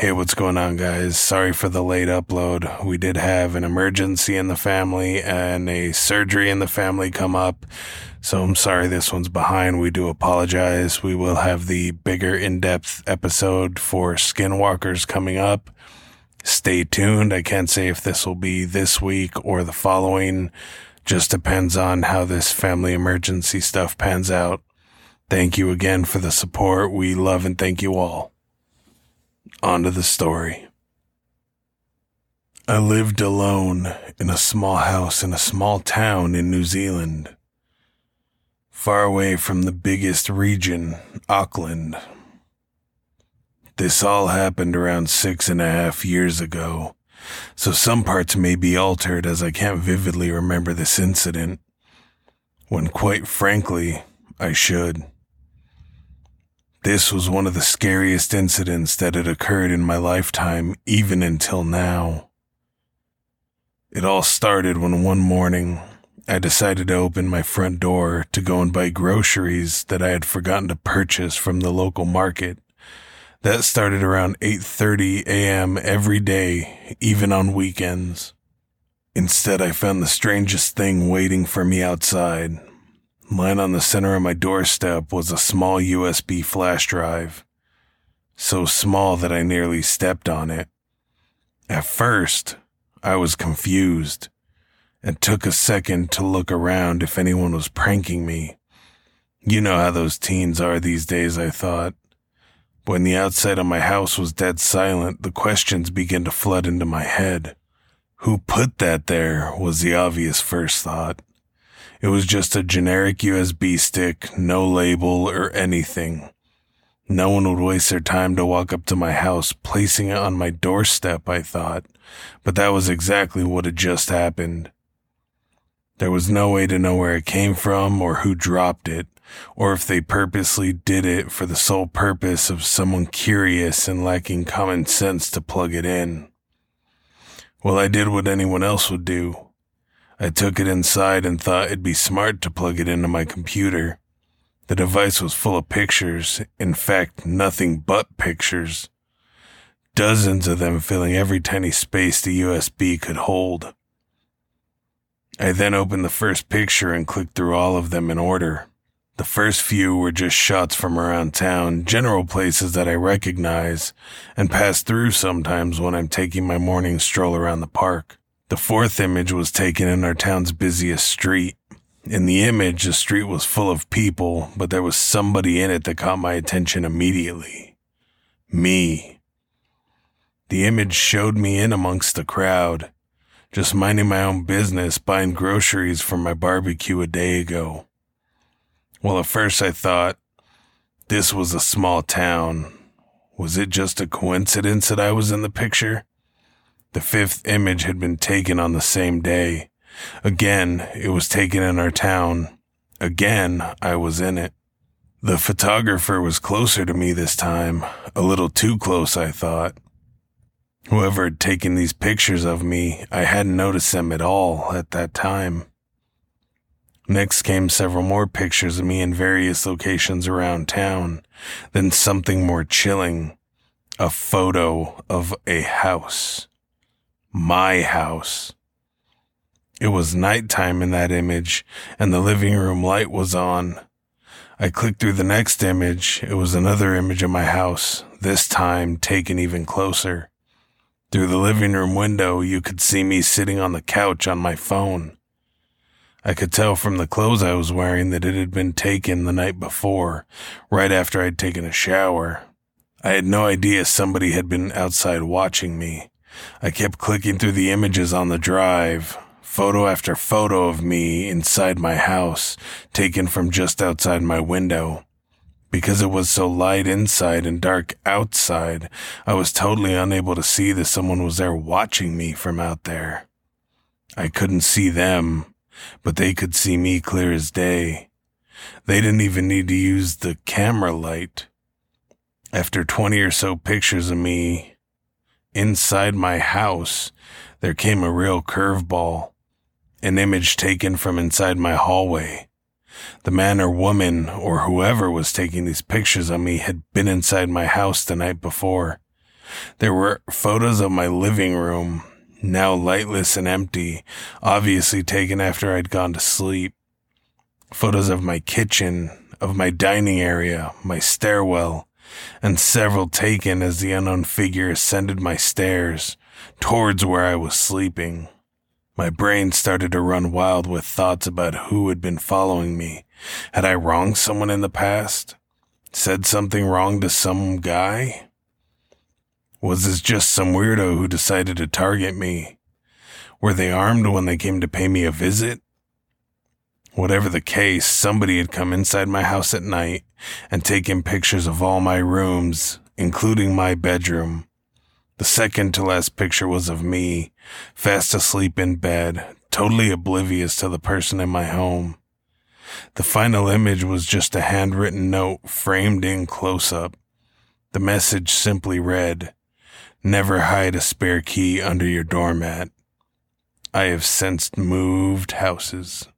Hey, what's going on, guys? Sorry for the late upload. We did have an emergency in the family and a surgery in the family come up. So I'm sorry this one's behind. We do apologize. We will have the bigger in depth episode for Skinwalkers coming up. Stay tuned. I can't say if this will be this week or the following. Just depends on how this family emergency stuff pans out. Thank you again for the support. We love and thank you all. On to the story. I lived alone in a small house in a small town in New Zealand, far away from the biggest region, Auckland. This all happened around six and a half years ago, so some parts may be altered as I can't vividly remember this incident, when quite frankly, I should. This was one of the scariest incidents that had occurred in my lifetime, even until now. It all started when one morning I decided to open my front door to go and buy groceries that I had forgotten to purchase from the local market. That started around 8:30 a.m. every day, even on weekends. Instead, I found the strangest thing waiting for me outside. Lying on the center of my doorstep was a small USB flash drive. So small that I nearly stepped on it. At first, I was confused and took a second to look around if anyone was pranking me. You know how those teens are these days, I thought. When the outside of my house was dead silent, the questions began to flood into my head. Who put that there was the obvious first thought. It was just a generic USB stick, no label or anything. No one would waste their time to walk up to my house, placing it on my doorstep, I thought. But that was exactly what had just happened. There was no way to know where it came from or who dropped it, or if they purposely did it for the sole purpose of someone curious and lacking common sense to plug it in. Well, I did what anyone else would do. I took it inside and thought it'd be smart to plug it into my computer. The device was full of pictures, in fact, nothing but pictures. Dozens of them filling every tiny space the USB could hold. I then opened the first picture and clicked through all of them in order. The first few were just shots from around town, general places that I recognize and pass through sometimes when I'm taking my morning stroll around the park. The fourth image was taken in our town's busiest street. In the image, the street was full of people, but there was somebody in it that caught my attention immediately. Me. The image showed me in amongst the crowd, just minding my own business, buying groceries for my barbecue a day ago. Well, at first I thought, this was a small town. Was it just a coincidence that I was in the picture? The fifth image had been taken on the same day. Again, it was taken in our town. Again, I was in it. The photographer was closer to me this time, a little too close, I thought. Whoever had taken these pictures of me, I hadn't noticed them at all at that time. Next came several more pictures of me in various locations around town, then something more chilling a photo of a house my house. It was nighttime in that image, and the living room light was on. I clicked through the next image. It was another image of my house, this time taken even closer. Through the living room window, you could see me sitting on the couch on my phone. I could tell from the clothes I was wearing that it had been taken the night before, right after I'd taken a shower. I had no idea somebody had been outside watching me. I kept clicking through the images on the drive, photo after photo of me inside my house, taken from just outside my window. Because it was so light inside and dark outside, I was totally unable to see that someone was there watching me from out there. I couldn't see them, but they could see me clear as day. They didn't even need to use the camera light. After 20 or so pictures of me, Inside my house, there came a real curveball. An image taken from inside my hallway. The man or woman or whoever was taking these pictures of me had been inside my house the night before. There were photos of my living room, now lightless and empty, obviously taken after I'd gone to sleep. Photos of my kitchen, of my dining area, my stairwell, and several taken as the unknown figure ascended my stairs towards where I was sleeping. My brain started to run wild with thoughts about who had been following me. Had I wronged someone in the past? Said something wrong to some guy? Was this just some weirdo who decided to target me? Were they armed when they came to pay me a visit? Whatever the case, somebody had come inside my house at night and taken pictures of all my rooms, including my bedroom. The second to last picture was of me, fast asleep in bed, totally oblivious to the person in my home. The final image was just a handwritten note framed in close up. The message simply read, Never hide a spare key under your doormat. I have since moved houses.